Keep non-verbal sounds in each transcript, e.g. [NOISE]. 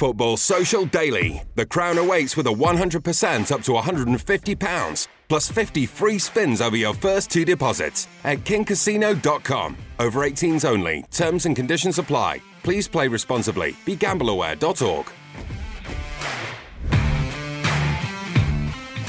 Football Social Daily. The crown awaits with a 100% up to £150, plus 50 free spins over your first two deposits at kingcasino.com. Over 18s only. Terms and conditions apply. Please play responsibly. BeGambleAware.org.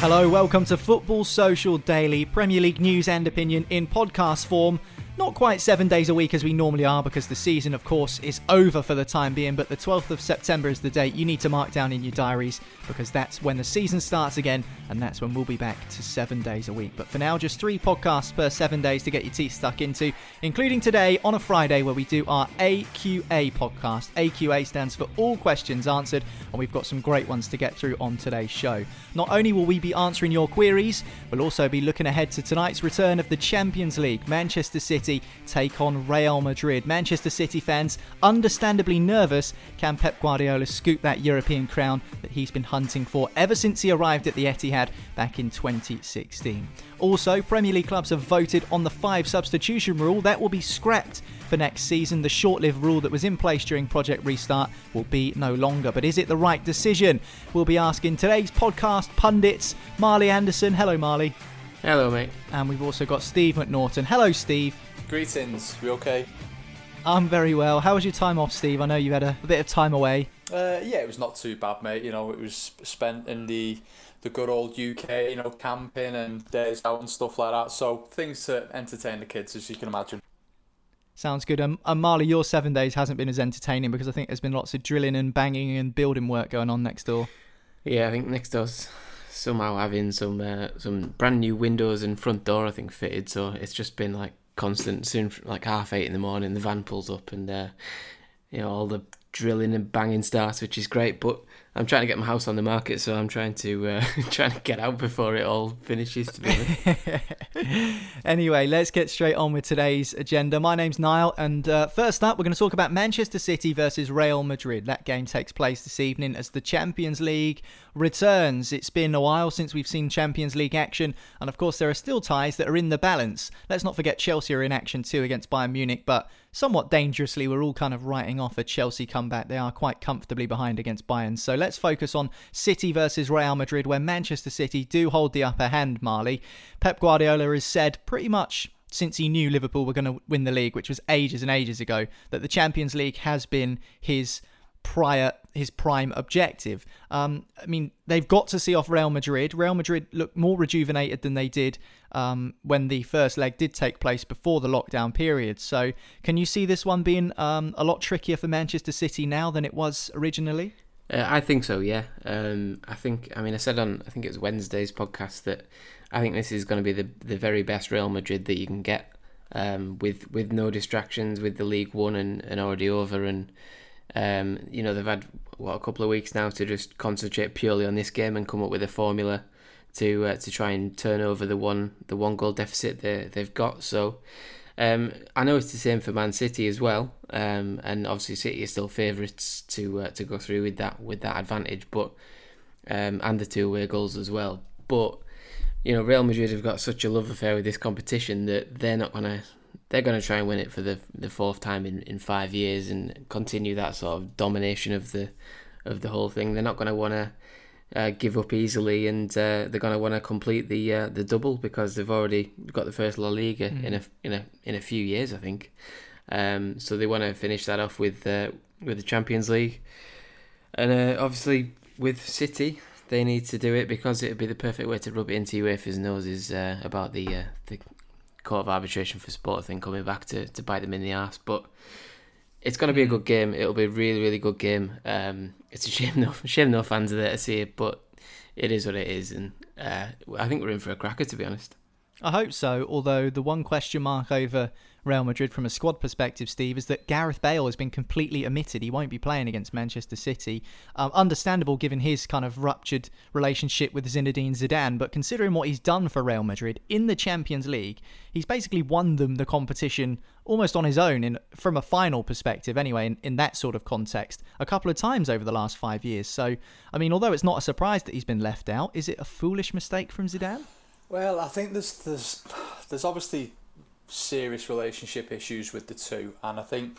Hello, welcome to Football Social Daily, Premier League news and opinion in podcast form. Not quite seven days a week as we normally are because the season, of course, is over for the time being, but the 12th of September is the date you need to mark down in your diaries because that's when the season starts again and that's when we'll be back to seven days a week. But for now, just three podcasts per seven days to get your teeth stuck into, including today on a Friday where we do our AQA podcast. AQA stands for All Questions Answered, and we've got some great ones to get through on today's show. Not only will we be answering your queries, we'll also be looking ahead to tonight's return of the Champions League. Manchester City take on Real Madrid. Manchester City fans, understandably nervous, can Pep Guardiola scoop that European crown that he's been hunting for ever since he arrived at the Etihad back in 2016? Also, Premier League clubs have voted on the five substitution rule that will be scrapped for next season. The short lived rule that was in place during Project Restart will be no longer. But is it the right decision? We'll be asking today's podcast pundits, Marley Anderson. Hello, Marley. Hello, mate. And we've also got Steve McNaughton. Hello, Steve. Greetings. We okay? I'm very well. How was your time off, Steve? I know you had a, a bit of time away. Uh, yeah, it was not too bad, mate. You know, it was spent in the the good old UK, you know, camping and days out and stuff like that. So things to entertain the kids, as you can imagine. Sounds good. Um, and Marley, your seven days hasn't been as entertaining because I think there's been lots of drilling and banging and building work going on next door. Yeah, I think next door's somehow having some uh, some brand new windows and front door, I think, fitted. So it's just been like constant. Soon, like half eight in the morning, the van pulls up and uh, you know all the drilling and banging starts, which is great. But I'm trying to get my house on the market, so I'm trying to uh, [LAUGHS] trying to get out before it all finishes. To be [LAUGHS] anyway, let's get straight on with today's agenda. My name's Niall, and uh, first up, we're going to talk about Manchester City versus Real Madrid. That game takes place this evening as the Champions League returns. It's been a while since we've seen Champions League action, and of course, there are still ties that are in the balance. Let's not forget Chelsea are in action too against Bayern Munich, but somewhat dangerously, we're all kind of writing off a Chelsea comeback. They are quite comfortably behind against Bayern. So let's focus on City versus Real Madrid, where Manchester City do hold the upper hand, Marley. Pep Guardiola has said pretty much since he knew Liverpool were going to win the league, which was ages and ages ago, that the Champions League has been his prior his prime objective. Um, I mean, they've got to see off Real Madrid. Real Madrid look more rejuvenated than they did um, when the first leg did take place before the lockdown period. So, can you see this one being um, a lot trickier for Manchester City now than it was originally? Uh, I think so. Yeah. Um, I think. I mean, I said on I think it was Wednesday's podcast that I think this is going to be the the very best Real Madrid that you can get. Um, with with no distractions, with the league won and, and already over, and um, you know, they've had what a couple of weeks now to just concentrate purely on this game and come up with a formula to uh, to try and turn over the one the one goal deficit they they've got. So Um, I know it's the same for Man City as well, um, and obviously City are still favourites to uh, to go through with that with that advantage, but um, and the two away goals as well. But you know, Real Madrid have got such a love affair with this competition that they're not gonna they're gonna try and win it for the the fourth time in, in five years and continue that sort of domination of the of the whole thing. They're not gonna want to uh, give up easily, and uh, they're going to want to complete the uh, the double because they've already got the first La Liga mm. in a in a in a few years, I think. Um, so they want to finish that off with uh, with the Champions League, and uh, obviously with City, they need to do it because it would be the perfect way to rub it into UEFA's noses uh, about the the Court of Arbitration for Sport thing coming back to, to bite them in the ass, but it's going to be a good game. It'll be a really, really good game. Um, it's a shame no, [LAUGHS] shame no fans are there to see it, but it is what it is, and uh, I think we're in for a cracker, to be honest. I hope so. Although the one question mark over Real Madrid from a squad perspective, Steve, is that Gareth Bale has been completely omitted. He won't be playing against Manchester City. Um, understandable given his kind of ruptured relationship with Zinedine Zidane, but considering what he's done for Real Madrid in the Champions League, he's basically won them the competition almost on his own, in from a final perspective, anyway, in, in that sort of context, a couple of times over the last five years. So, I mean, although it's not a surprise that he's been left out, is it a foolish mistake from Zidane? Well, I think there's there's there's obviously serious relationship issues with the two, and I think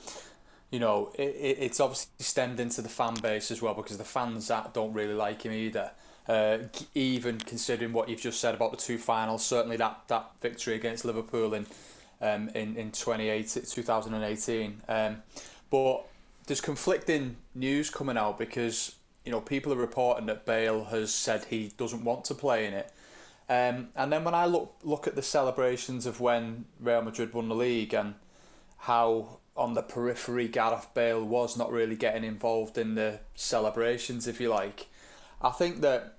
you know it, it, it's obviously stemmed into the fan base as well because the fans that don't really like him either. Uh, even considering what you've just said about the two finals, certainly that, that victory against Liverpool in um, in in 2018. Um, but there's conflicting news coming out because you know people are reporting that Bale has said he doesn't want to play in it. Um, and then when I look look at the celebrations of when Real Madrid won the league and how on the periphery Gareth Bale was not really getting involved in the celebrations, if you like, I think that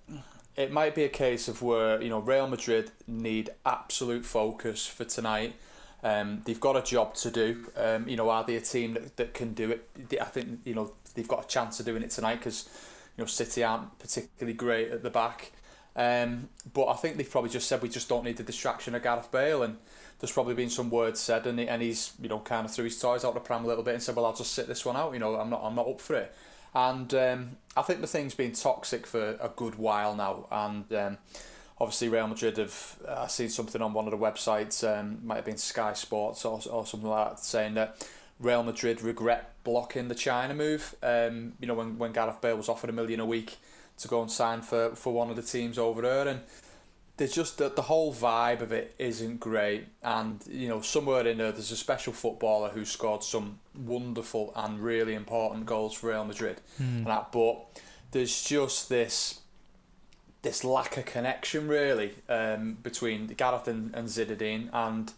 it might be a case of where you know Real Madrid need absolute focus for tonight. Um, they've got a job to do. Um, you know, are they a team that, that can do it? I think you know they've got a chance of doing it tonight because you know City aren't particularly great at the back. Um, but I think they've probably just said we just don't need the distraction of Gareth Bale, and there's probably been some words said, and, he, and he's you know kind of threw his toys out the pram a little bit and said, well, I'll just sit this one out. You know, I'm not I'm not up for it. And um, I think the thing's been toxic for a good while now, and um, obviously Real Madrid have I seen something on one of the websites, um, might have been Sky Sports or, or something like that, saying that Real Madrid regret blocking the China move. Um, you know, when when Gareth Bale was offered a million a week to go and sign for, for one of the teams over there. And there's just that the whole vibe of it isn't great. And, you know, somewhere in there, there's a special footballer who scored some wonderful and really important goals for Real Madrid. Mm. And that, but there's just this this lack of connection really um, between Gareth and, and Zinedine and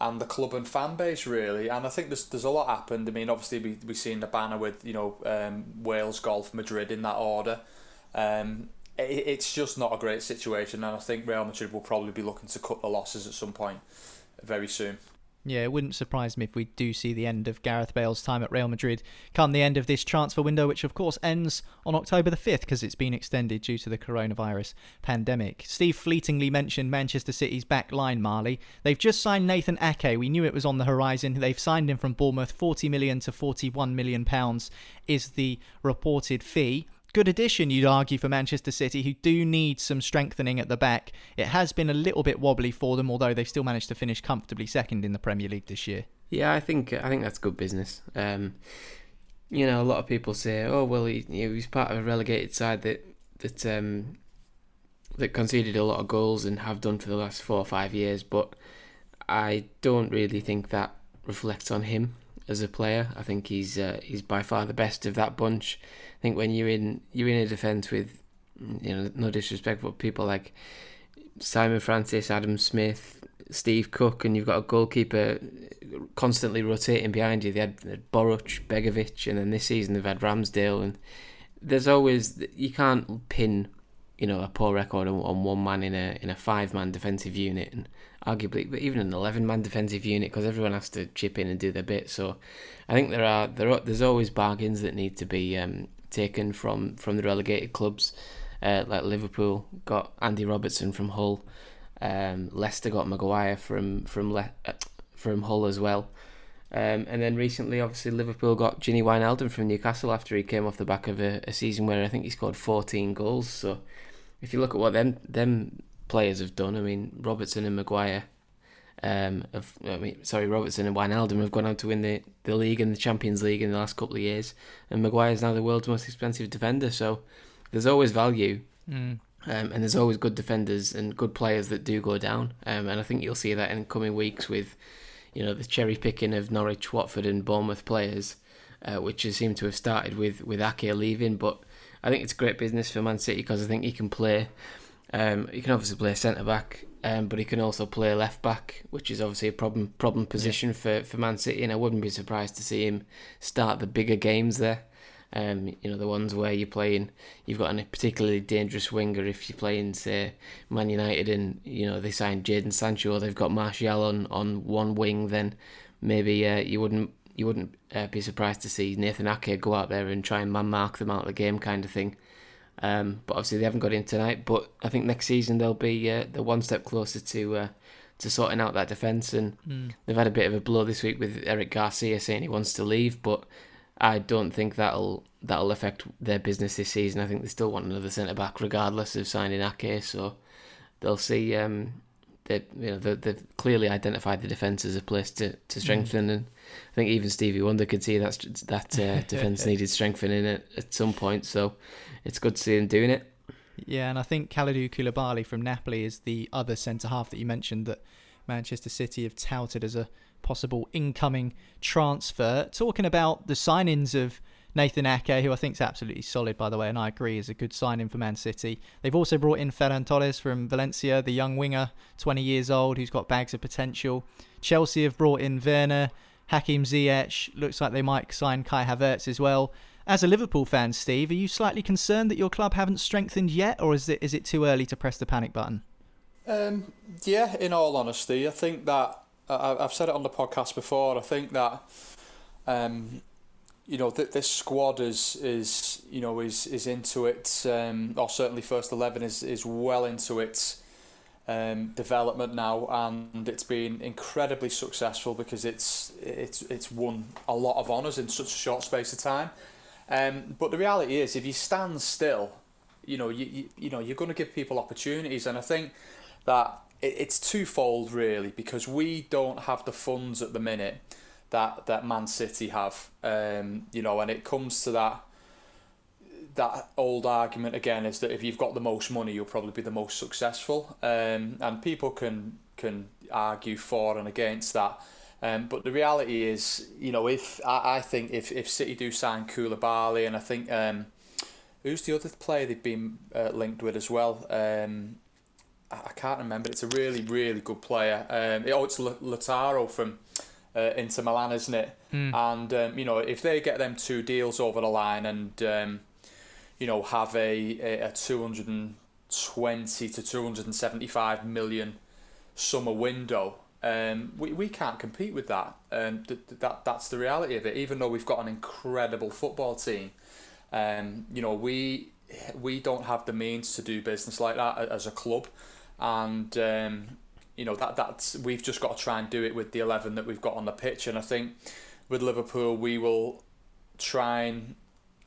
and the club and fan base really and I think there's there's a lot happened I mean obviously we we seen the banner with you know um, Wales Golf Madrid in that order um, it, it's just not a great situation, and I think Real Madrid will probably be looking to cut the losses at some point very soon. Yeah, it wouldn't surprise me if we do see the end of Gareth Bale's time at Real Madrid come the end of this transfer window, which of course ends on October the 5th because it's been extended due to the coronavirus pandemic. Steve fleetingly mentioned Manchester City's back line, Marley. They've just signed Nathan Ake. We knew it was on the horizon. They've signed him from Bournemouth. 40 million to 41 million pounds is the reported fee good addition, you'd argue, for Manchester City, who do need some strengthening at the back. It has been a little bit wobbly for them, although they still managed to finish comfortably second in the Premier League this year. Yeah, I think I think that's good business. Um, you know, a lot of people say, "Oh, well, he, know, he's part of a relegated side that that um, that conceded a lot of goals and have done for the last four or five years," but I don't really think that reflects on him as a player. I think he's uh, he's by far the best of that bunch think when you're in you're in a defence with you know no disrespect, but people like Simon Francis, Adam Smith, Steve Cook, and you've got a goalkeeper constantly rotating behind you. They had, they had Boruc, Begovic, and then this season they've had Ramsdale, and there's always you can't pin you know a poor record on, on one man in a in a five man defensive unit, and arguably, but even an eleven man defensive unit because everyone has to chip in and do their bit. So I think there are there are, there's always bargains that need to be um, taken from from the relegated clubs. Uh, like Liverpool got Andy Robertson from Hull, um, Leicester got Maguire from from Le- uh, from Hull as well. Um, and then recently, obviously, Liverpool got Gini Wijnaldum from Newcastle after he came off the back of a, a, season where I think he scored 14 goals. So if you look at what them them players have done, I mean, Robertson and Maguire, um, have, I mean, sorry, Robertson and Wijnaldum have gone on to win the, the league and the Champions League in the last couple of years, and Maguire is now the world's most expensive defender. So there's always value. Mm. Um, and there's always good defenders and good players that do go down, um, and I think you'll see that in coming weeks with you know, the cherry picking of Norwich, Watford, and Bournemouth players, uh, which has seemed to have started with with Ake leaving. But I think it's great business for Man City because I think he can play. Um, he can obviously play centre back, um, but he can also play left back, which is obviously a problem problem position yeah. for, for Man City. And I wouldn't be surprised to see him start the bigger games there. Um, you know, the ones where you're playing, you've got a particularly dangerous winger if you're playing, say, Man United and, you know, they signed Jadon Sancho or they've got Martial on, on one wing, then maybe uh, you wouldn't you wouldn't uh, be surprised to see Nathan Ake go out there and try and man mark them out of the game kind of thing. Um, but obviously they haven't got in tonight. But I think next season they'll be uh, the one step closer to uh, to sorting out that defence. And mm. they've had a bit of a blow this week with Eric Garcia saying he wants to leave, but I don't think that'll that'll affect their business this season. I think they still want another centre back, regardless of signing Ake. So they'll see. Um, they you know they, they've clearly identified the defence as a place to, to mm. strengthen, mm. and I think even Stevie Wonder could see that that uh, [LAUGHS] defence needed strengthening at, at some point. So it's good to see them doing it. Yeah, and I think Kalidou Koulibaly from Napoli is the other centre half that you mentioned that Manchester City have touted as a possible incoming transfer. Talking about the signings of Nathan Ake, who I think is absolutely solid, by the way, and I agree is a good signing for Man City. They've also brought in Ferran Torres from Valencia, the young winger, 20 years old, who's got bags of potential. Chelsea have brought in Werner, Hakim Ziyech. Looks like they might sign Kai Havertz as well. As a Liverpool fan, Steve, are you slightly concerned that your club haven't strengthened yet, or is it is it too early to press the panic button? Um, yeah, in all honesty, I think that I, have said it on the podcast before. I think that um, you know th- this squad is is you know is is into it, um, or certainly first eleven is is well into its um, development now, and it's been incredibly successful because it's it's it's won a lot of honours in such a short space of time. Um, but the reality is, if you stand still, you know you you, you know you're going to give people opportunities, and I think that it's twofold really because we don't have the funds at the minute that that Man City have. Um, you know, and it comes to that that old argument again is that if you've got the most money, you'll probably be the most successful. Um, and people can can argue for and against that. Um, but the reality is, you know, if I, I think if, if City do sign Koulibaly, and I think um, who's the other player they've been uh, linked with as well? Um, I can't remember. It's a really, really good player. Um, oh, it's Lautaro from uh, Inter Milan, isn't it? Mm. And um, you know, if they get them two deals over the line and um, you know have a a, a two hundred and twenty to two hundred and seventy five million summer window, um, we we can't compete with that. Um, th- that that's the reality of it. Even though we've got an incredible football team, um, you know we we don't have the means to do business like that as a club and um, you know that that's we've just got to try and do it with the eleven that we've got on the pitch. And I think with Liverpool we will try and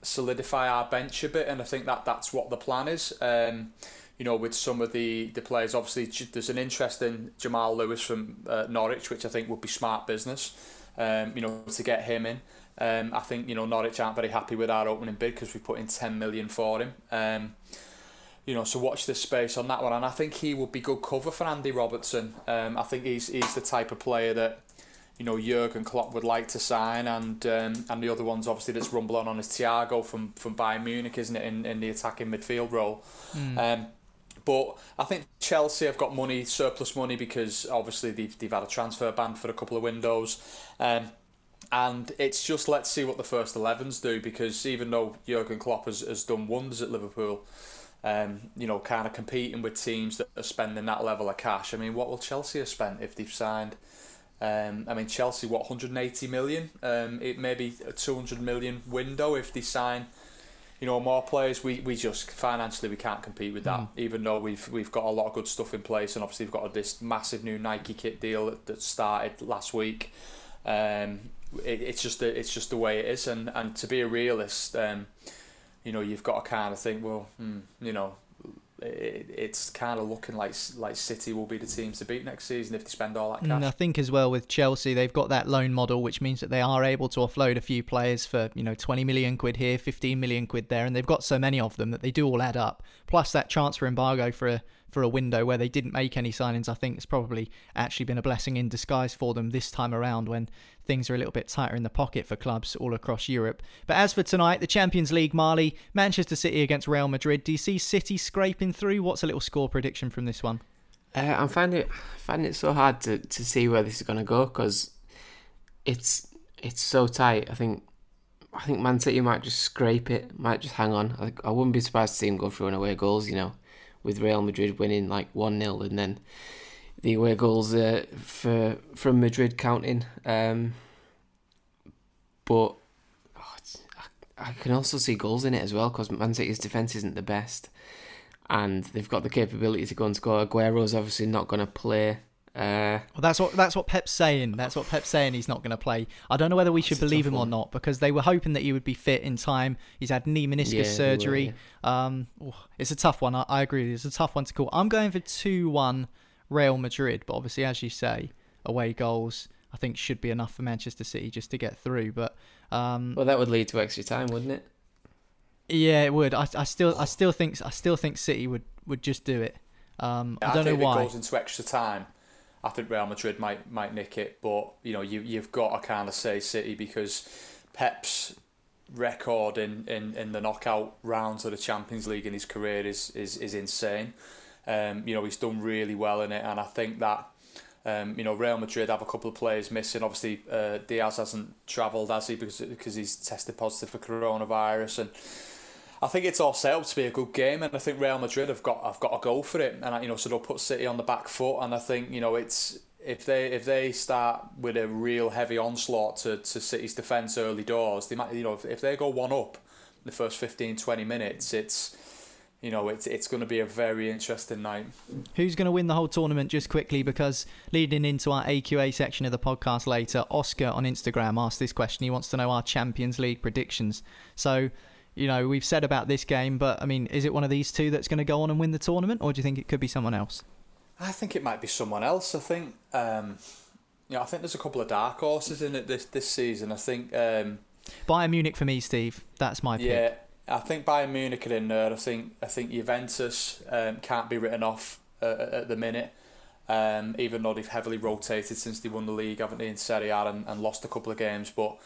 solidify our bench a bit, and I think that that's what the plan is. Um, you know, with some of the, the players, obviously there's an interest in Jamal Lewis from uh, Norwich, which I think would be smart business. Um, you know, to get him in. Um, I think you know Norwich aren't very happy with our opening bid because we put in ten million for him. Um, you know, so watch this space on that one. And I think he would be good cover for Andy Robertson. Um, I think he's he's the type of player that you know Jurgen Klopp would like to sign, and um, and the other ones obviously that's rumbling on is Thiago from from Bayern Munich, isn't it, in, in the attacking midfield role. Mm. Um, but I think Chelsea have got money, surplus money, because obviously they've, they've had a transfer ban for a couple of windows. Um, and it's just let's see what the first 11s do because even though Jurgen Klopp has, has done wonders at Liverpool, um, you know, kind of competing with teams that are spending that level of cash. I mean, what will Chelsea have spent if they've signed? Um, I mean, Chelsea, what, 180 million? Um, it may be a 200 million window if they sign, you know, more players. We, we just financially we can't compete with that. Mm. Even though we've we've got a lot of good stuff in place, and obviously we've got this massive new Nike kit deal that, that started last week. Um, it, it's just the, it's just the way it is, and and to be a realist, um, you know, you've got to kind of think, well, hmm, you know, it, it's kind of looking like like City will be the teams to beat next season if they spend all that cash. And I think as well with Chelsea, they've got that loan model, which means that they are able to offload a few players for you know 20 million quid here, 15 million quid there, and they've got so many of them that they do all add up. Plus that transfer embargo for a for a window where they didn't make any signings, I think it's probably actually been a blessing in disguise for them this time around when things are a little bit tighter in the pocket for clubs all across Europe. But as for tonight, the Champions League, Marley, Manchester City against Real Madrid. Do you see City scraping through? What's a little score prediction from this one? Uh, I'm finding it finding it so hard to, to see where this is going to go because it's it's so tight. I think I think Man City might just scrape it, might just hang on. I, I wouldn't be surprised to see him go through and away goals. You know, with Real Madrid winning like one 0 and then the away goals uh, for from Madrid counting. Um, but oh, I, I can also see goals in it as well because Man City's defense isn't the best, and they've got the capability to go and score. Aguero's obviously not going to play. Uh, well, that's what that's what Pep's saying. That's what Pep's saying. He's not going to play. I don't know whether we should believe him one. or not because they were hoping that he would be fit in time. He's had knee meniscus yeah, surgery. Were, yeah. um, oh, it's a tough one. I, I, agree. It's a tough one to call. I'm going for two one Real Madrid, but obviously, as you say, away goals I think should be enough for Manchester City just to get through. But um, well, that would lead to extra time, wouldn't it? Yeah, it would. I, I still I still think I still think City would, would just do it. Um, I don't know why. It goes into extra time, I think Real Madrid might might nick it, but you know you you've got to kind of say City because Pep's record in, in, in the knockout rounds of the Champions League in his career is is, is insane. Um, you know he's done really well in it, and I think that um, you know Real Madrid have a couple of players missing. Obviously uh, Diaz hasn't travelled, has he, because because he's tested positive for coronavirus and. I think it's all set up to be a good game, and I think Real Madrid have got have got to go for it, and you know, so they'll put City on the back foot, and I think you know it's if they if they start with a real heavy onslaught to, to City's defence early doors, they might you know if, if they go one up the first 15, 20 minutes, it's you know it's it's going to be a very interesting night. Who's going to win the whole tournament? Just quickly, because leading into our AQA section of the podcast later, Oscar on Instagram asked this question. He wants to know our Champions League predictions. So you know, we've said about this game, but I mean, is it one of these two that's going to go on and win the tournament, or do you think it could be someone else? I think it might be someone else. I think, um, you know, I think there's a couple of dark horses in it this this season. I think um, Bayern Munich for me, Steve. That's my pick. Yeah, I think Bayern Munich are in there. I think I think Juventus um, can't be written off uh, at the minute. Um, even though they've heavily rotated since they won the league, haven't they, in Serie A and, and lost a couple of games, but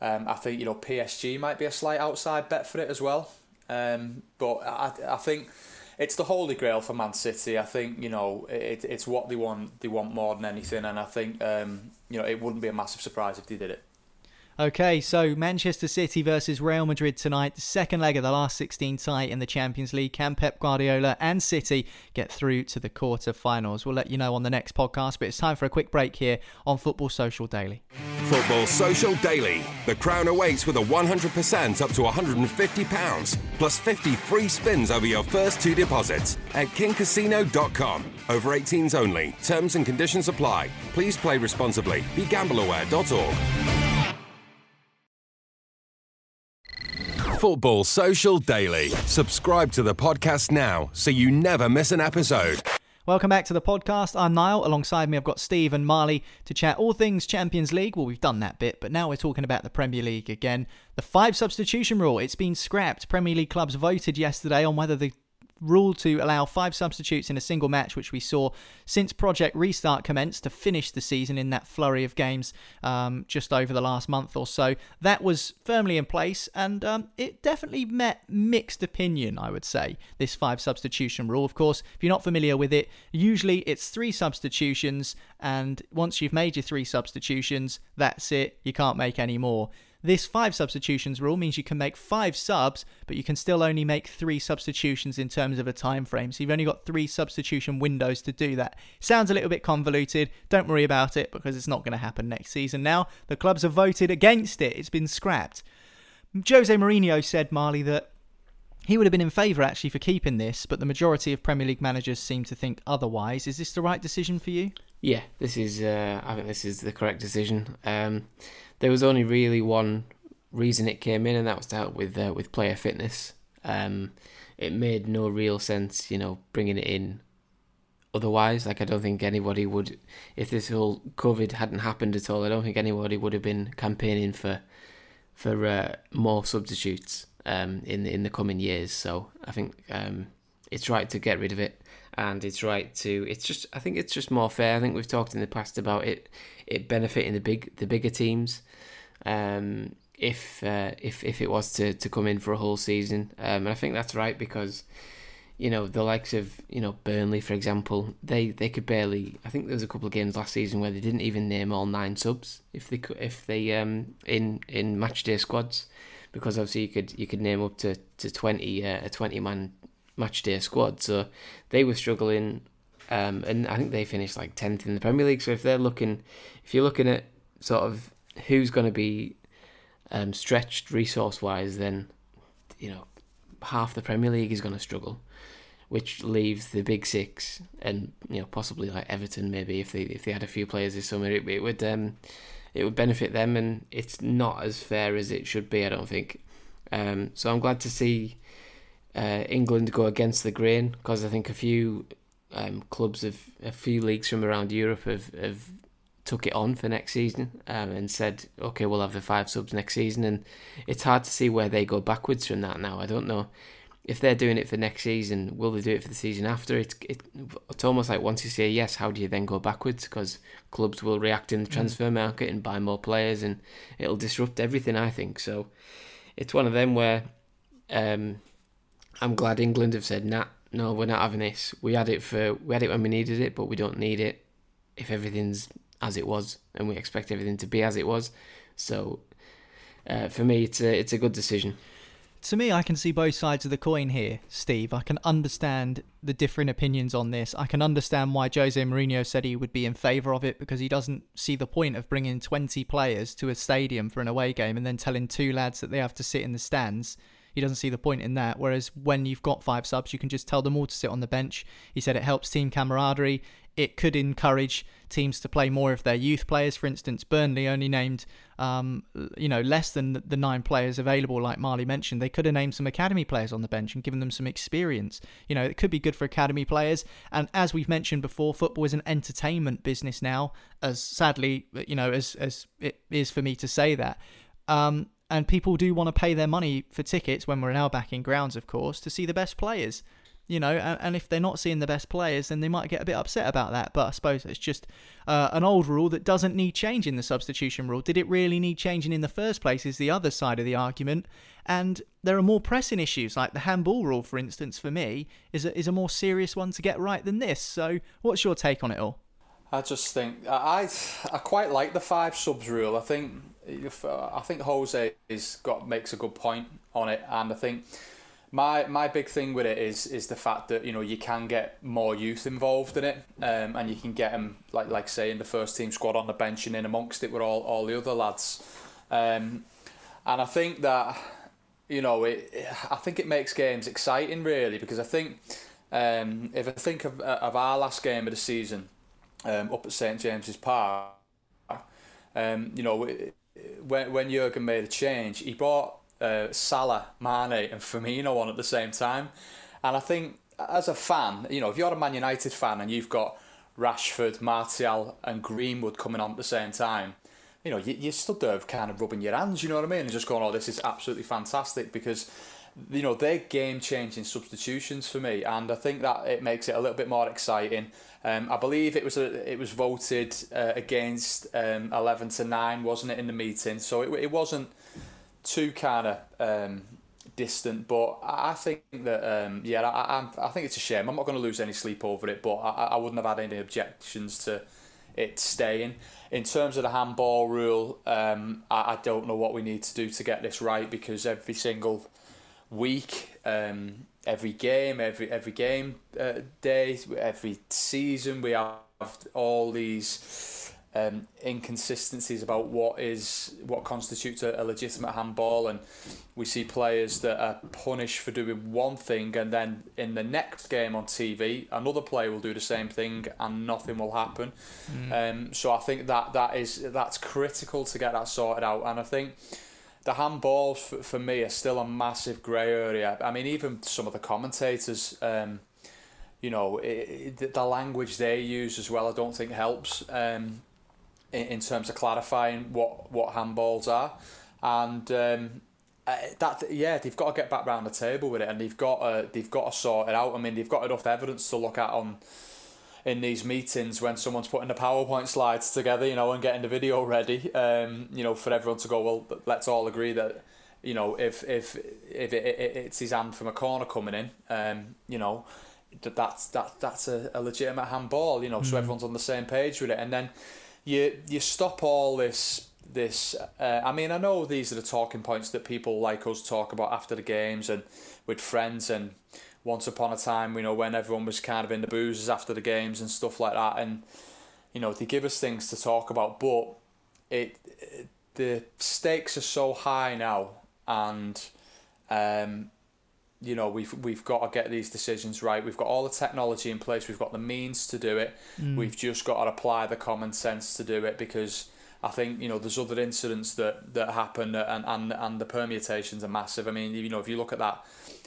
um, I think you know PSG might be a slight outside bet for it as well. Um, but I, I think it's the holy grail for Man City. I think you know it, it's what they want. They want more than anything, and I think um, you know it wouldn't be a massive surprise if they did it. Okay, so Manchester City versus Real Madrid tonight, second leg of the last 16 tie in the Champions League. Can Pep Guardiola and City get through to the quarter-finals? We'll let you know on the next podcast, but it's time for a quick break here on Football Social Daily. Football Social Daily. The crown awaits with a 100% up to £150, plus 50 free spins over your first two deposits at kingcasino.com. Over 18s only. Terms and conditions apply. Please play responsibly. BeGambleAware.org. Football Social Daily. Subscribe to the podcast now so you never miss an episode. Welcome back to the podcast. I'm Niall. Alongside me, I've got Steve and Marley to chat all things Champions League. Well, we've done that bit, but now we're talking about the Premier League again. The five substitution rule, it's been scrapped. Premier League clubs voted yesterday on whether the rule to allow five substitutes in a single match, which we saw since Project Restart commenced to finish the season in that flurry of games um, just over the last month or so. That was firmly in place, and um, it definitely met mixed opinion, I would say, this five substitution rule. Of course, if you're not familiar with it, usually it's three substitutions, and once you've made your three substitutions, that's it, you can't make any more. This five substitutions rule means you can make five subs, but you can still only make three substitutions in terms of a time frame. So you've only got three substitution windows to do that. Sounds a little bit convoluted. Don't worry about it because it's not going to happen next season. Now the clubs have voted against it. It's been scrapped. Jose Mourinho said, Marley, that he would have been in favour actually for keeping this, but the majority of Premier League managers seem to think otherwise. Is this the right decision for you? Yeah, this is. Uh, I think this is the correct decision. Um, there was only really one reason it came in, and that was to help with uh, with player fitness. Um, it made no real sense, you know, bringing it in. Otherwise, like I don't think anybody would, if this whole COVID hadn't happened at all, I don't think anybody would have been campaigning for for uh, more substitutes um, in the, in the coming years. So I think um, it's right to get rid of it, and it's right to. It's just I think it's just more fair. I think we've talked in the past about it it benefiting the big the bigger teams. Um, if uh, if if it was to, to come in for a whole season, um, and I think that's right because you know the likes of you know Burnley, for example, they they could barely. I think there was a couple of games last season where they didn't even name all nine subs if they if they um in in match day squads because obviously you could you could name up to to twenty uh, a twenty man match day squad. So they were struggling, um, and I think they finished like tenth in the Premier League. So if they're looking, if you're looking at sort of who's going to be um, stretched resource wise, then you know half the Premier League is going to struggle, which leaves the big six and you know possibly like Everton maybe if they if they had a few players this summer, it, it would um, it would benefit them, and it's not as fair as it should be. I don't think. Um, so I'm glad to see uh, England go against the grain because I think a few um, clubs of a few leagues from around Europe have, have took it on for next season um, and said, okay, we'll have the five subs next season. And it's hard to see where they go backwards from that now. I don't know if they're doing it for next season. Will they do it for the season after? It's it, it's almost like once you say yes, how do you then go backwards? Because clubs will react in the mm. transfer market and buy more players, and it'll disrupt everything. I think so. It's one of them where um, I'm glad England have said, nah, no, we're not having this. We had it for we had it when we needed it, but we don't need it if everything's as it was, and we expect everything to be as it was. So, uh, for me, it's a it's a good decision. To me, I can see both sides of the coin here, Steve. I can understand the different opinions on this. I can understand why Jose Mourinho said he would be in favour of it because he doesn't see the point of bringing 20 players to a stadium for an away game and then telling two lads that they have to sit in the stands he doesn't see the point in that. Whereas when you've got five subs, you can just tell them all to sit on the bench. He said it helps team camaraderie. It could encourage teams to play more of their youth players. For instance, Burnley only named, um, you know, less than the nine players available, like Marley mentioned. They could have named some academy players on the bench and given them some experience. You know, it could be good for academy players. And as we've mentioned before, football is an entertainment business now, as sadly, you know, as as it is for me to say that. Um, and people do want to pay their money for tickets when we're in our backing grounds, of course, to see the best players. You know, and, and if they're not seeing the best players, then they might get a bit upset about that. But I suppose it's just uh, an old rule that doesn't need changing. The substitution rule. Did it really need changing in the first place? Is the other side of the argument. And there are more pressing issues, like the handball rule, for instance. For me, is a, is a more serious one to get right than this. So, what's your take on it all? I just think I I quite like the five subs rule. I think uh, I think Jose is got makes a good point on it, and I think my my big thing with it is is the fact that you know you can get more youth involved in it, um, and you can get them like like say in the first team squad on the bench and in amongst it with all all the other lads, um, and I think that you know it, I think it makes games exciting really because I think um, if I think of of our last game of the season um, up at St James's Park, um, you know when when Jurgen made a change, he brought uh, Salah, Mane, and Firmino on at the same time, and I think as a fan, you know, if you're a Man United fan and you've got Rashford, Martial, and Greenwood coming on at the same time, you know, you, you stood there kind of rubbing your hands, you know what I mean, and just going, "Oh, this is absolutely fantastic," because you know they're game changing substitutions for me, and I think that it makes it a little bit more exciting. Um, I believe it was a, it was voted uh, against um, eleven to nine, wasn't it, in the meeting? So it, it wasn't too kind of um, distant, but I think that um, yeah, I, I, I think it's a shame. I'm not going to lose any sleep over it, but I, I wouldn't have had any objections to it staying. In terms of the handball rule, um, I, I don't know what we need to do to get this right because every single week um, every game, every every game uh, day, every season. We have all these um, inconsistencies about what is what constitutes a, a legitimate handball, and we see players that are punished for doing one thing, and then in the next game on TV, another player will do the same thing, and nothing will happen. Mm. Um, so I think that that is that's critical to get that sorted out, and I think the handballs for, for me are still a massive grey area. I mean, even some of the commentators. Um, you know, it, it, the language they use as well, I don't think helps. Um, in, in terms of clarifying what what handballs are, and um, uh, that yeah they've got to get back round the table with it, and they've got to, they've got to sort it out. I mean they've got enough evidence to look at on in these meetings when someone's putting the PowerPoint slides together, you know, and getting the video ready, um, you know, for everyone to go. Well, let's all agree that you know if if if it, it, it's his hand from a corner coming in, um, you know, that that's that that's a, a legitimate handball, you know, mm. so everyone's on the same page with it, and then you you stop all this this. Uh, I mean, I know these are the talking points that people like us talk about after the games and with friends and once upon a time, you know, when everyone was kind of in the boozes after the games and stuff like that, and you know, they give us things to talk about, but it, it the stakes are so high now, and um, you know we've we've got to get these decisions right. We've got all the technology in place. We've got the means to do it. Mm. We've just got to apply the common sense to do it because I think you know there's other incidents that that happen and and and the permutations are massive. I mean you know if you look at that.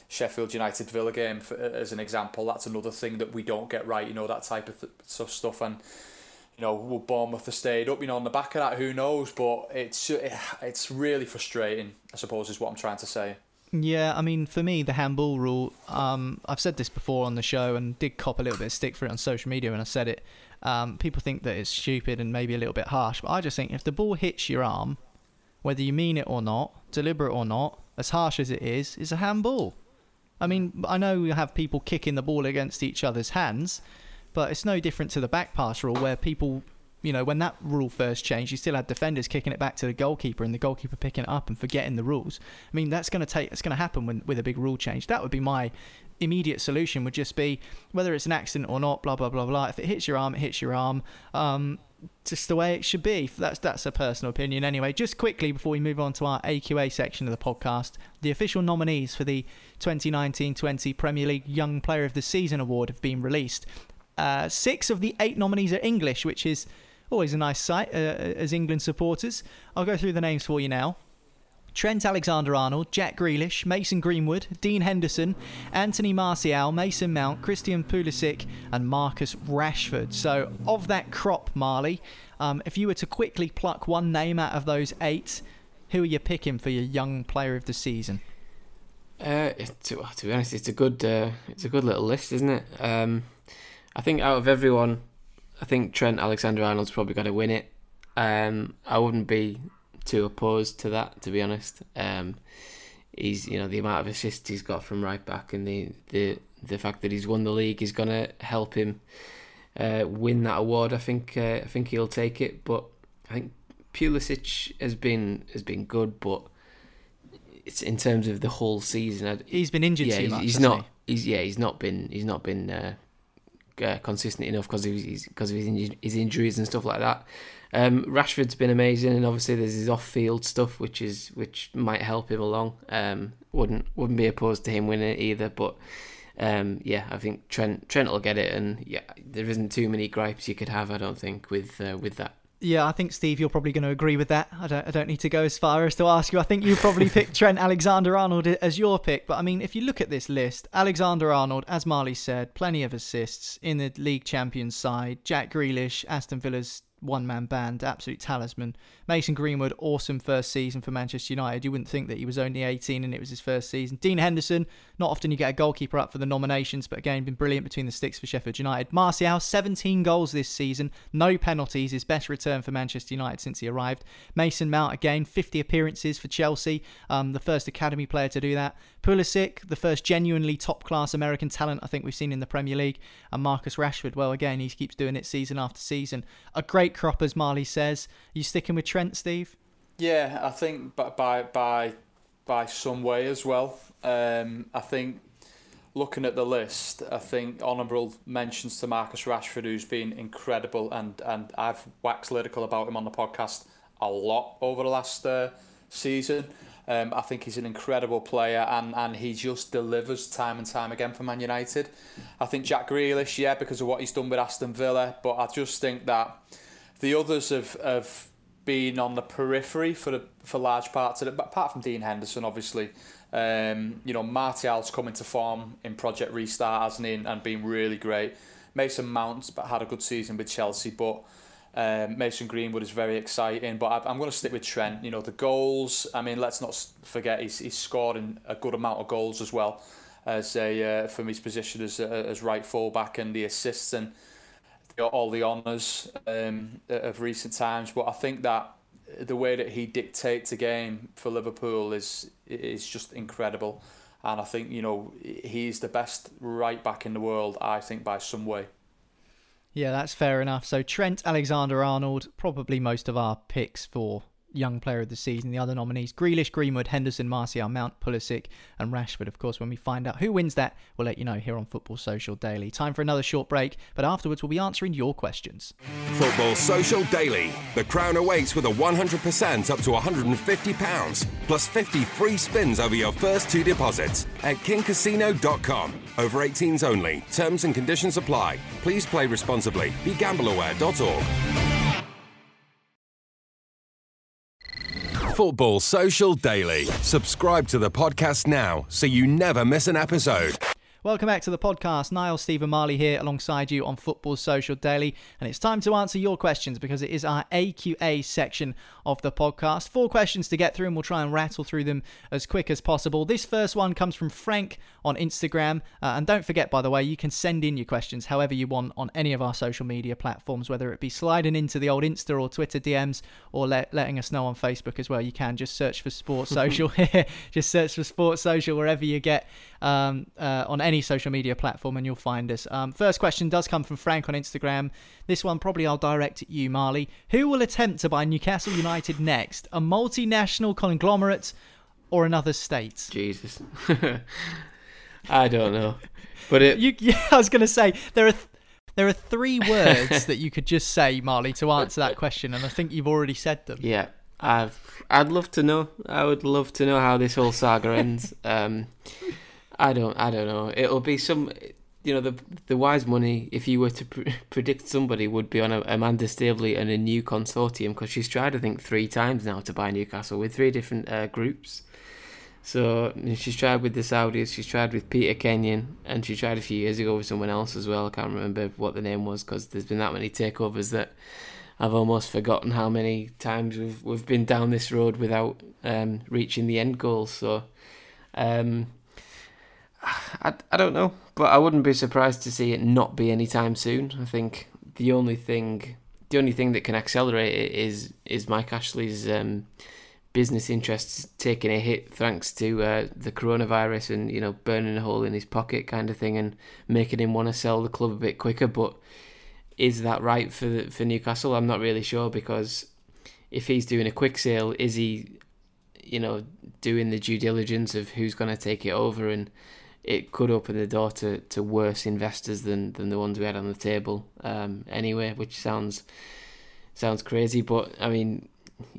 Sheffield United Villa game for, as an example, that's another thing that we don't get right. You know that type of th- stuff, and you know will Bournemouth have stayed up? You know on the back of that, who knows? But it's it's really frustrating. I suppose is what I'm trying to say. Yeah, I mean, for me, the handball rule, um, I've said this before on the show and did cop a little bit of stick for it on social media when I said it. Um, people think that it's stupid and maybe a little bit harsh, but I just think if the ball hits your arm, whether you mean it or not, deliberate or not, as harsh as it is, is a handball. I mean, I know you have people kicking the ball against each other's hands, but it's no different to the back pass rule where people you know, when that rule first changed, you still had defenders kicking it back to the goalkeeper and the goalkeeper picking it up and forgetting the rules. I mean, that's going to take, it's going to happen when, with a big rule change. That would be my immediate solution. Would just be whether it's an accident or not, blah blah blah blah. If it hits your arm, it hits your arm. Um, just the way it should be. That's that's a personal opinion anyway. Just quickly before we move on to our AQA section of the podcast, the official nominees for the 2019-20 Premier League Young Player of the Season award have been released. Uh, six of the eight nominees are English, which is Always a nice sight uh, as England supporters. I'll go through the names for you now. Trent Alexander Arnold, Jack Grealish, Mason Greenwood, Dean Henderson, Anthony Martial, Mason Mount, Christian Pulisic, and Marcus Rashford. So, of that crop, Marley, um, if you were to quickly pluck one name out of those eight, who are you picking for your young player of the season? Uh, to, to be honest, it's a good, uh, it's a good little list, isn't it? Um, I think out of everyone I think Trent Alexander Arnold's probably got to win it. Um, I wouldn't be too opposed to that, to be honest. Um, he's you know the amount of assists he's got from right back and the the the fact that he's won the league is going to help him uh, win that award. I think uh, I think he'll take it, but I think Pulisic has been has been good, but it's in terms of the whole season. He's been injured yeah, too much. He's not. He? He's yeah. He's not been. He's not been uh, uh, consistent enough because of his because of his, his injuries and stuff like that. Um, Rashford's been amazing, and obviously there's his off-field stuff, which is which might help him along. Um, wouldn't wouldn't be opposed to him winning it either, but um, yeah, I think Trent Trent will get it, and yeah, there isn't too many gripes you could have, I don't think, with uh, with that. Yeah, I think Steve, you're probably going to agree with that. I don't, I don't need to go as far as to ask you. I think you probably [LAUGHS] picked Trent Alexander-Arnold as your pick. But I mean, if you look at this list, Alexander-Arnold, as Marley said, plenty of assists in the league champions side. Jack Grealish, Aston Villa's one man band, absolute talisman. Mason Greenwood, awesome first season for Manchester United. You wouldn't think that he was only 18 and it was his first season. Dean Henderson, not often you get a goalkeeper up for the nominations, but again, been brilliant between the sticks for Sheffield United. Martial, 17 goals this season, no penalties, his best return for Manchester United since he arrived. Mason Mount, again, 50 appearances for Chelsea, um, the first academy player to do that. Pulisic, the first genuinely top class American talent I think we've seen in the Premier League. And Marcus Rashford, well, again, he keeps doing it season after season. A great crop, as Marley says. Are you sticking with Trent, Steve? Yeah, I think by by by some way as well. Um, I think looking at the list, I think honourable mentions to Marcus Rashford, who's been incredible, and, and I've waxed lyrical about him on the podcast a lot over the last uh, season. Um, I think he's an incredible player and, and he just delivers time and time again for Man United. I think Jack Grealish, yeah, because of what he's done with Aston Villa, but I just think that the others have, have been on the periphery for the, for large parts of it, apart from Dean Henderson, obviously. Um, you know, Martial's coming to form in Project Restart, hasn't he, and been really great. Mason Mount had a good season with Chelsea, but um, Mason Greenwood is very exciting, but I, am going to stick with Trent. You know, the goals, I mean, let's not forget he's, he's scored in a good amount of goals as well as a, uh, from his position as, uh, as right fullback and the assists and all the honours um, of recent times. But I think that the way that he dictates a game for Liverpool is is just incredible. And I think, you know, he's the best right back in the world, I think, by some way. Yeah, that's fair enough. So Trent Alexander Arnold, probably most of our picks for young player of the season. The other nominees Grealish, Greenwood, Henderson, Martial, Mount, Pulisic, and Rashford. Of course, when we find out who wins that, we'll let you know here on Football Social Daily. Time for another short break, but afterwards we'll be answering your questions. Football Social Daily. The crown awaits with a 100% up to £150, plus 50 free spins over your first two deposits at kingcasino.com. Over 18s only. Terms and conditions apply. Please play responsibly. BeGambleAware.org. Football Social Daily. Subscribe to the podcast now so you never miss an episode. Welcome back to the podcast. Niall Stephen Marley here alongside you on Football Social Daily. And it's time to answer your questions because it is our AQA section of the podcast. Four questions to get through, and we'll try and rattle through them as quick as possible. This first one comes from Frank on Instagram. Uh, and don't forget, by the way, you can send in your questions however you want on any of our social media platforms, whether it be sliding into the old Insta or Twitter DMs or let, letting us know on Facebook as well. You can just search for Sports Social [LAUGHS] here. just search for Sports Social wherever you get um, uh, on any social media platform and you'll find us. Um, first question does come from Frank on Instagram. This one probably I'll direct at you, Marley. Who will attempt to buy Newcastle United next? A multinational conglomerate or another state? Jesus. [LAUGHS] I don't know. But it... you, [LAUGHS] yeah, I was going to say, there are. Th- there are three words that you could just say, Marley, to answer that question, and I think you've already said them. Yeah, I've. I'd love to know. I would love to know how this whole saga ends. Um, I don't. I don't know. It'll be some. You know, the the wise money. If you were to pre- [LAUGHS] predict somebody, would be on a, Amanda Staveley and a new consortium because she's tried, I think, three times now to buy Newcastle with three different uh, groups. So she's tried with the Saudis, she's tried with Peter Kenyon, and she tried a few years ago with someone else as well. I can't remember what the name was because there's been that many takeovers that I've almost forgotten how many times we've we've been down this road without um, reaching the end goal. So um, I, I don't know, but I wouldn't be surprised to see it not be anytime soon. I think the only thing, the only thing that can accelerate it is is Mike Ashley's um, business interests taking a hit thanks to uh, the coronavirus and you know burning a hole in his pocket kind of thing and making him want to sell the club a bit quicker. But is that right for for Newcastle? I'm not really sure because if he's doing a quick sale, is he, you know, doing the due diligence of who's going to take it over and it could open the door to, to worse investors than, than the ones we had on the table um, anyway, which sounds sounds crazy. But I mean,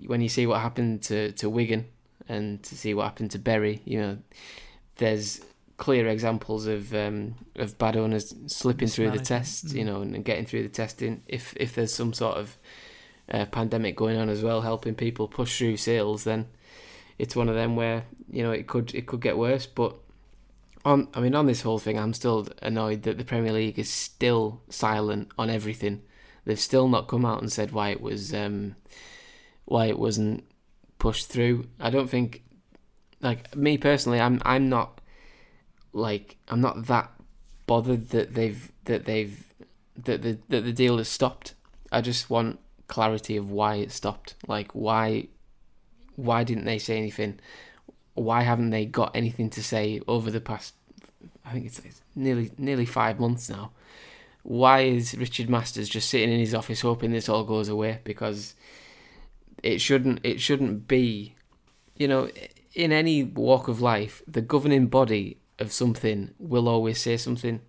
when you see what happened to, to Wigan and to see what happened to Bury, you know, there's clear examples of um, of bad owners slipping through the test, mm-hmm. you know, and getting through the testing. If if there's some sort of uh, pandemic going on as well, helping people push through sales, then it's one of them where you know it could it could get worse, but on I mean on this whole thing, I'm still annoyed that the Premier League is still silent on everything. They've still not come out and said why it was um, why it wasn't pushed through. I don't think like me personally, I'm I'm not like I'm not that bothered that they've that they've that the that the deal has stopped. I just want clarity of why it stopped. Like why why didn't they say anything? Why haven't they got anything to say over the past? I think it's, it's nearly nearly five months now. Why is Richard Masters just sitting in his office hoping this all goes away? Because it shouldn't. It shouldn't be. You know, in any walk of life, the governing body of something will always say something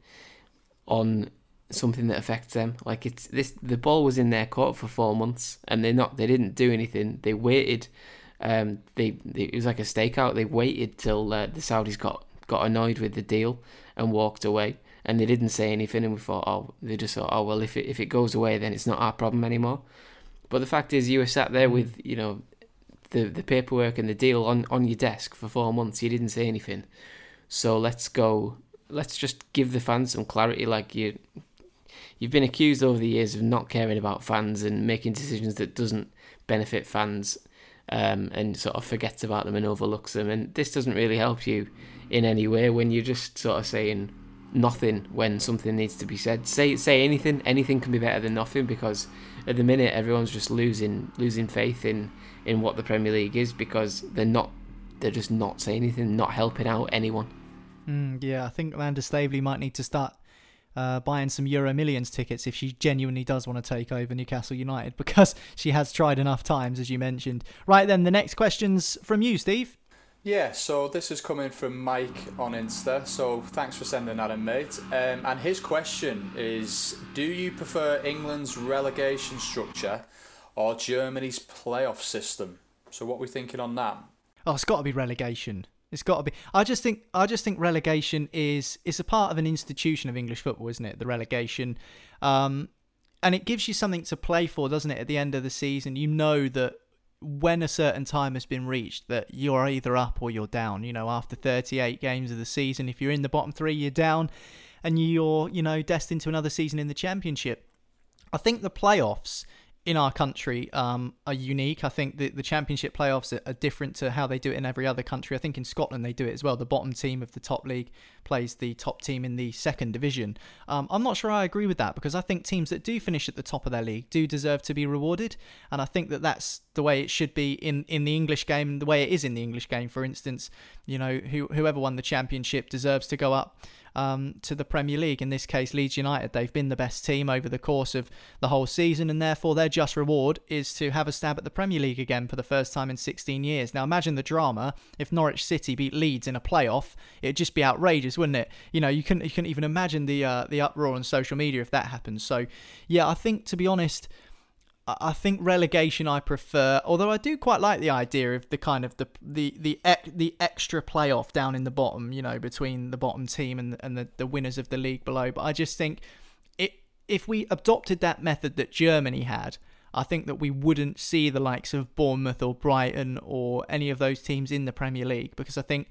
on something that affects them. Like it's this the ball was in their court for four months and they not they didn't do anything. They waited. Um, they, they it was like a stakeout. They waited till uh, the Saudis got got annoyed with the deal and walked away. And they didn't say anything, and we thought, oh, they just thought, oh well, if it if it goes away, then it's not our problem anymore. But the fact is, you were sat there with you know the the paperwork and the deal on on your desk for four months. You didn't say anything, so let's go. Let's just give the fans some clarity. Like you, you've been accused over the years of not caring about fans and making decisions that doesn't benefit fans, um, and sort of forgets about them and overlooks them. And this doesn't really help you in any way when you're just sort of saying nothing when something needs to be said. Say say anything. Anything can be better than nothing because at the minute everyone's just losing losing faith in in what the Premier League is because they're not they're just not saying anything, not helping out anyone. Mm, yeah, I think Amanda Staveley might need to start uh, buying some Euro Millions tickets if she genuinely does want to take over Newcastle United [LAUGHS] because she has tried enough times, as you mentioned. Right then, the next question's from you, Steve. Yeah, so this is coming from Mike on Insta. So thanks for sending that in, mate. Um, and his question is Do you prefer England's relegation structure or Germany's playoff system? So what are we thinking on that? Oh, it's got to be relegation. It's got to be. I just think. I just think relegation is is a part of an institution of English football, isn't it? The relegation, um, and it gives you something to play for, doesn't it? At the end of the season, you know that when a certain time has been reached that you're either up or you're down. You know, after 38 games of the season, if you're in the bottom three, you're down, and you're you know destined to another season in the championship. I think the playoffs in our country um, are unique. I think the, the championship playoffs are, are, different to how they do it in every other country. I think in Scotland they do it as well. The bottom team of the top league plays the top team in the second division. Um, I'm not sure I agree with that because I think teams that do finish at the top of their league do deserve to be rewarded, and I think that that's the way it should be in, in the English game, the way it is in the English game. For instance, you know, who, whoever won the championship deserves to go up um, to the Premier League. In this case, Leeds United. They've been the best team over the course of the whole season, and therefore their just reward is to have a stab at the Premier League again for the first time in 16 years. Now, imagine the drama if Norwich City beat Leeds in a playoff. It'd just be outrageous, wouldn't it? You know, you couldn't you couldn't even imagine the uh, the uproar on social media if that happens. So, yeah, I think to be honest. I think relegation I prefer, although I do quite like the idea of the kind of the the the the extra playoff down in the bottom, you know, between the bottom team and and the, the winners of the league below. But I just think it if we adopted that method that Germany had, I think that we wouldn't see the likes of Bournemouth or Brighton or any of those teams in the Premier League because I think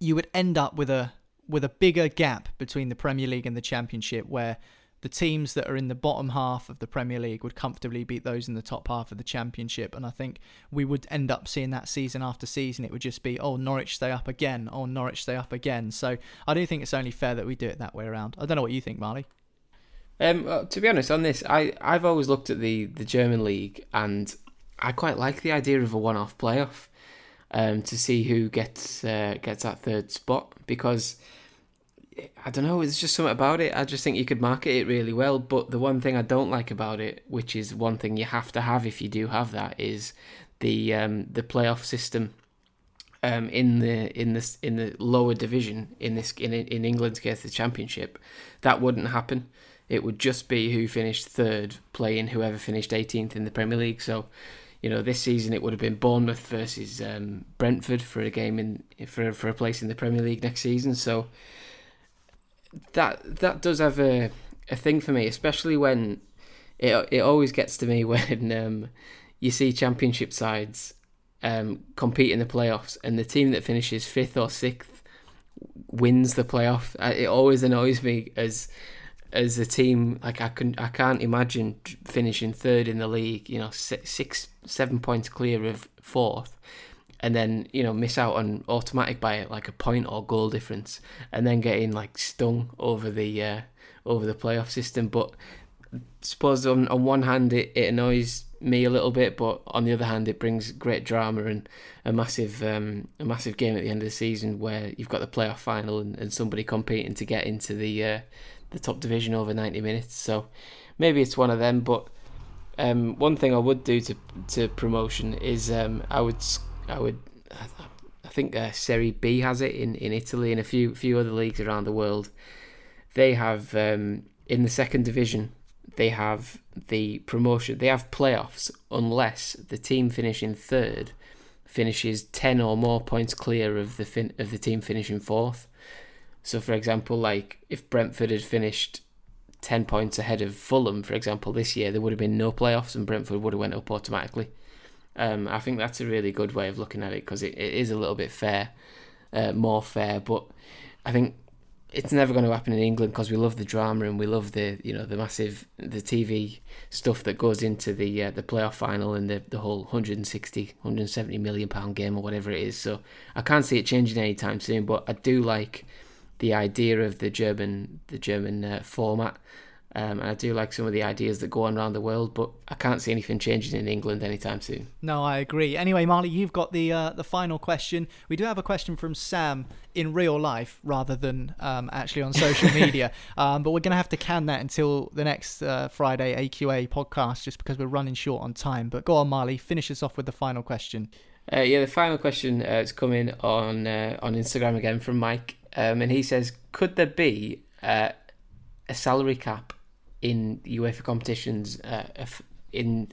you would end up with a with a bigger gap between the Premier League and the Championship where the teams that are in the bottom half of the Premier League would comfortably beat those in the top half of the Championship. And I think we would end up seeing that season after season. It would just be, oh, Norwich stay up again, oh, Norwich stay up again. So I do think it's only fair that we do it that way around. I don't know what you think, Marley. Um, well, to be honest, on this, I, I've always looked at the, the German league and I quite like the idea of a one off playoff um, to see who gets uh, gets that third spot because I don't know. It's just something about it. I just think you could market it really well. But the one thing I don't like about it, which is one thing you have to have if you do have that, is the um, the playoff system. Um, in the in this in the lower division in this in in England's case the championship, that wouldn't happen. It would just be who finished third playing whoever finished 18th in the Premier League. So, you know, this season it would have been Bournemouth versus um, Brentford for a game in for for a place in the Premier League next season. So, that that does have a a thing for me, especially when it it always gets to me [LAUGHS] when um, you see championship sides um, compete in the playoffs and the team that finishes fifth or sixth wins the playoff. It always annoys me as as a team like I can I can't imagine finishing third in the league. You know, six seven points clear of fourth and then you know miss out on automatic by like a point or goal difference, and then getting like stung over the uh, over the playoff system. But I suppose on on one hand it, it annoys me a little bit, but on the other hand it brings great drama and a massive um, a massive game at the end of the season where you've got the playoff final and, and somebody competing to get into the uh, the top division over ninety minutes. So maybe it's one of them, but. Um, one thing I would do to to promotion is um, I would I would. I think uh, Serie B has it in, in Italy and a few few other leagues around the world. They have um, in the second division they have the promotion. They have playoffs unless the team finishing third finishes ten or more points clear of the fin- of the team finishing fourth. So, for example, like if Brentford had finished ten points ahead of Fulham, for example, this year there would have been no playoffs and Brentford would have went up automatically. Um, I think that's a really good way of looking at it because it, it is a little bit fair, uh, more fair. But I think it's never going to happen in England because we love the drama and we love the you know the massive the TV stuff that goes into the uh, the playoff final and the, the whole 160 170 million pound game or whatever it is. So I can't see it changing anytime soon. But I do like the idea of the German the German uh, format um, and I do like some of the ideas that go on around the world, but I can't see anything changing in England anytime soon. No, I agree. Anyway, Marley, you've got the uh, the final question. We do have a question from Sam in real life rather than um, actually on social [LAUGHS] media, um, but we're going to have to can that until the next uh, Friday AQA podcast, just because we're running short on time. But go on, Marley, finish us off with the final question. Uh, yeah, the final question uh, is coming on uh, on Instagram again from Mike, um, and he says, "Could there be uh, a salary cap in UEFA competitions uh, in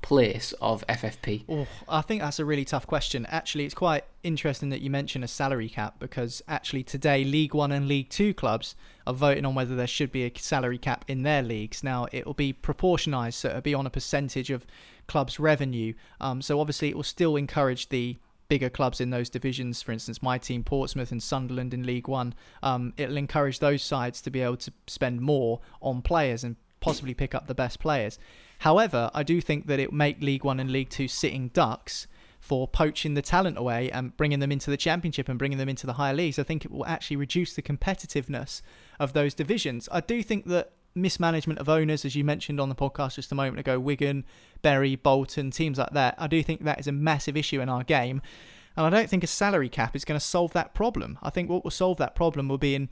place of FFP? Oh, I think that's a really tough question. Actually, it's quite interesting that you mention a salary cap because actually today League One and League Two clubs are voting on whether there should be a salary cap in their leagues. Now it will be proportionised, so it'll be on a percentage of clubs' revenue. Um, so obviously it will still encourage the bigger clubs in those divisions, for instance, my team, Portsmouth and Sunderland in League One, um, it'll encourage those sides to be able to spend more on players and possibly pick up the best players. However, I do think that it will make League One and League Two sitting ducks for poaching the talent away and bringing them into the championship and bringing them into the higher leagues. I think it will actually reduce the competitiveness of those divisions. I do think that mismanagement of owners, as you mentioned on the podcast just a moment ago, Wigan, Bury, Bolton, teams like that, I do think that is a massive issue in our game. And I don't think a salary cap is going to solve that problem. I think what will solve that problem will be in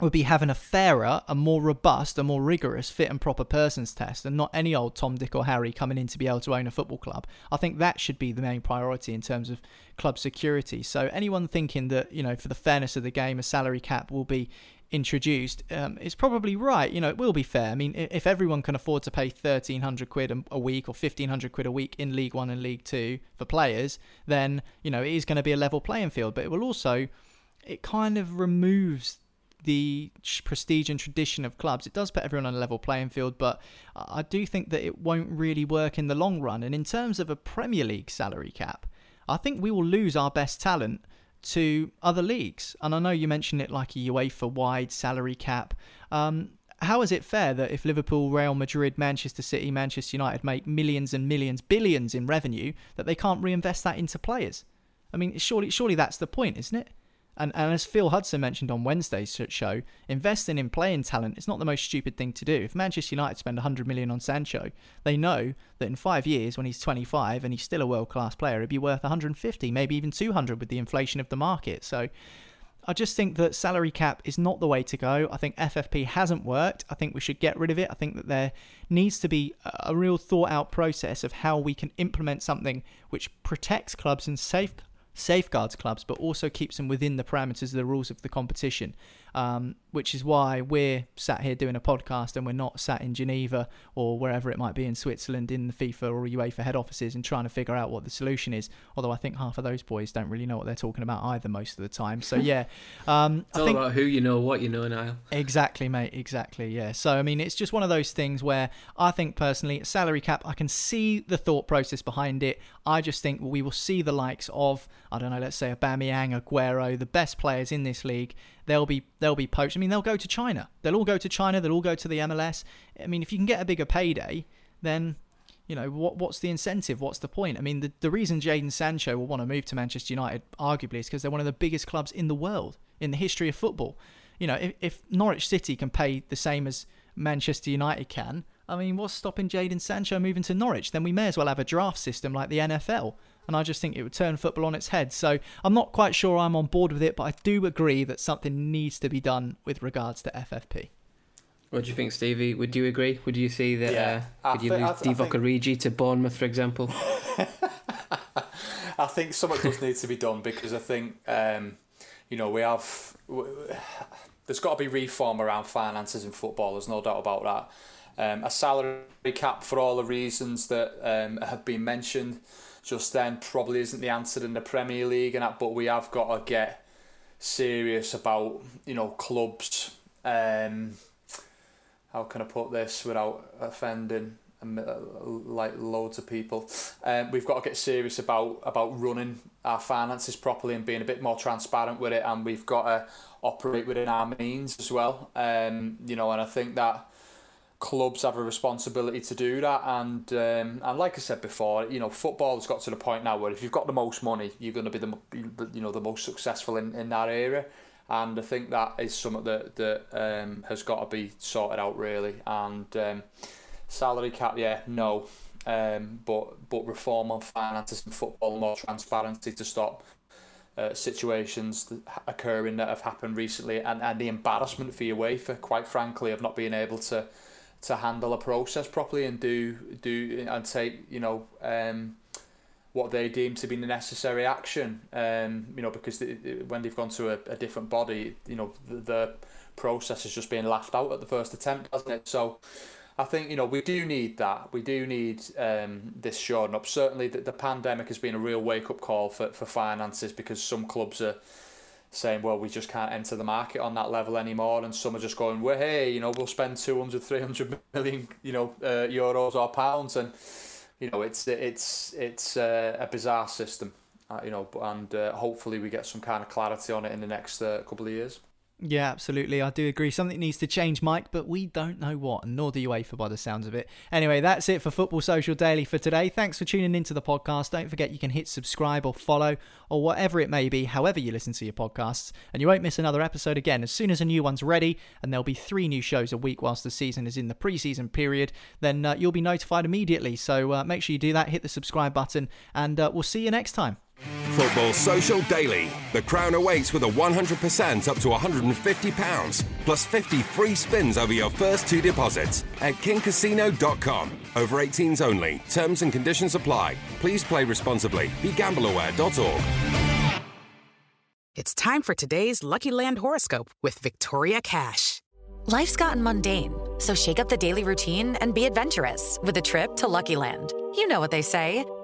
would be having a fairer, a more robust, a more rigorous fit and proper persons test, and not any old Tom, Dick, or Harry coming in to be able to own a football club. I think that should be the main priority in terms of club security. So anyone thinking that you know, for the fairness of the game, a salary cap will be introduced um, is probably right. You know, it will be fair. I mean, if everyone can afford to pay thirteen hundred quid a week or fifteen hundred quid a week in League One and League Two for players, then you know it is going to be a level playing field. But it will also, it kind of removes the prestige and tradition of clubs. It does put everyone on a level playing field, but I do think that it won't really work in the long run. And in terms of a Premier League salary cap, I think we will lose our best talent to other leagues. And I know you mentioned it like a UEFA wide salary cap. Um, how is it fair that if Liverpool, Real Madrid, Manchester City, Manchester United make millions and millions, billions in revenue, that they can't reinvest that into players? I mean, surely, surely that's the point, isn't it? And, and as Phil Hudson mentioned on Wednesday's show, investing in playing talent is not the most stupid thing to do. If Manchester United spend 100 million on Sancho, they know that in five years, when he's 25 and he's still a world class player, it'd be worth 150, maybe even 200 with the inflation of the market. So I just think that salary cap is not the way to go. I think FFP hasn't worked. I think we should get rid of it. I think that there needs to be a real thought out process of how we can implement something which protects clubs and safe safeguards clubs, but also keeps them within the parameters of the rules of the competition um, which is why we're sat here doing a podcast and we're not sat in Geneva or wherever it might be in Switzerland in the FIFA or UEFA head offices and trying to figure out what the solution is. Although I think half of those boys don't really know what they're talking about either most of the time. So yeah, [LAUGHS] um, it's I all think, about who you know, what you know, Niall. Exactly, mate. Exactly. Yeah. So I mean, it's just one of those things where I think personally, salary cap, I can see the thought process behind it. I just think we will see the likes of I don't know, let's say Aubameyang, Aguero, the best players in this league they'll be they'll be poached. I mean, they'll go to China. They'll all go to China. They'll all go to the MLS. I mean, if you can get a bigger payday, then you know what what's the incentive? What's the point? I mean, the the reason Jadon Sancho will want to move to Manchester United, arguably, is because they're one of the biggest clubs in the world in the history of football. You know, if, if Norwich City can pay the same as Manchester United can, I mean, what's stopping Jadon Sancho moving to Norwich? Then we may as well have a draft system like the NFL and I just think it would turn football on its head. So I'm not quite sure I'm on board with it, but I do agree that something needs to be done with regards to FFP. What do you think, Stevie? Would you agree? Would you see that? Yeah, uh, could you lose Divock Origi to Bournemouth, for example? [LAUGHS] I think something does need to be done because I think um, you know we have there's got to be reform around finances in football. There's no doubt about that. Um, a salary cap for all the reasons that um, have been mentioned just then probably isn't the answer in the Premier League and that, but we have got to get serious about you know clubs. Um, how can I put this without offending uh, like loads of people? Um, we've got to get serious about about running our finances properly and being a bit more transparent with it, and we've got to operate within our means as well. Um, you know, and I think that clubs have a responsibility to do that. And um, and like I said before, you know, football has got to the point now where if you've got the most money, you're going to be the you know the most successful in, in that area. And I think that is something that that um, has got to be sorted out really. And um, salary cap, yeah, no. Um, but but reform on finances and football, more transparency to stop uh, situations occurring that have happened recently, and, and the embarrassment for UEFA, quite frankly, of not being able to to handle a process properly and do do and take you know um, what they deem to be the necessary action. Um, you know because when they've gone to a, a different body, you know the, the process is just being laughed out at the first attempt, doesn't it? So. I think you know we do need that. We do need um, this shoring up. Certainly, the, the pandemic has been a real wake up call for, for finances because some clubs are saying, well, we just can't enter the market on that level anymore. And some are just going, well, hey, you know, we'll spend 200, 300 million, you know, uh, euros or pounds. And, you know, it's it's it's uh, a bizarre system, uh, you know, and uh, hopefully we get some kind of clarity on it in the next uh, couple of years. Yeah, absolutely. I do agree. Something needs to change, Mike, but we don't know what, nor do UEFA by the sounds of it. Anyway, that's it for Football Social Daily for today. Thanks for tuning into the podcast. Don't forget you can hit subscribe or follow or whatever it may be, however you listen to your podcasts, and you won't miss another episode again as soon as a new one's ready. And there'll be three new shows a week whilst the season is in the preseason period. Then uh, you'll be notified immediately. So uh, make sure you do that, hit the subscribe button, and uh, we'll see you next time. Football Social Daily. The crown awaits with a 100% up to £150, plus 50 free spins over your first two deposits at kingcasino.com. Over 18s only. Terms and conditions apply. Please play responsibly. BeGambleAware.org. It's time for today's Lucky Land horoscope with Victoria Cash. Life's gotten mundane, so shake up the daily routine and be adventurous with a trip to Lucky Land. You know what they say.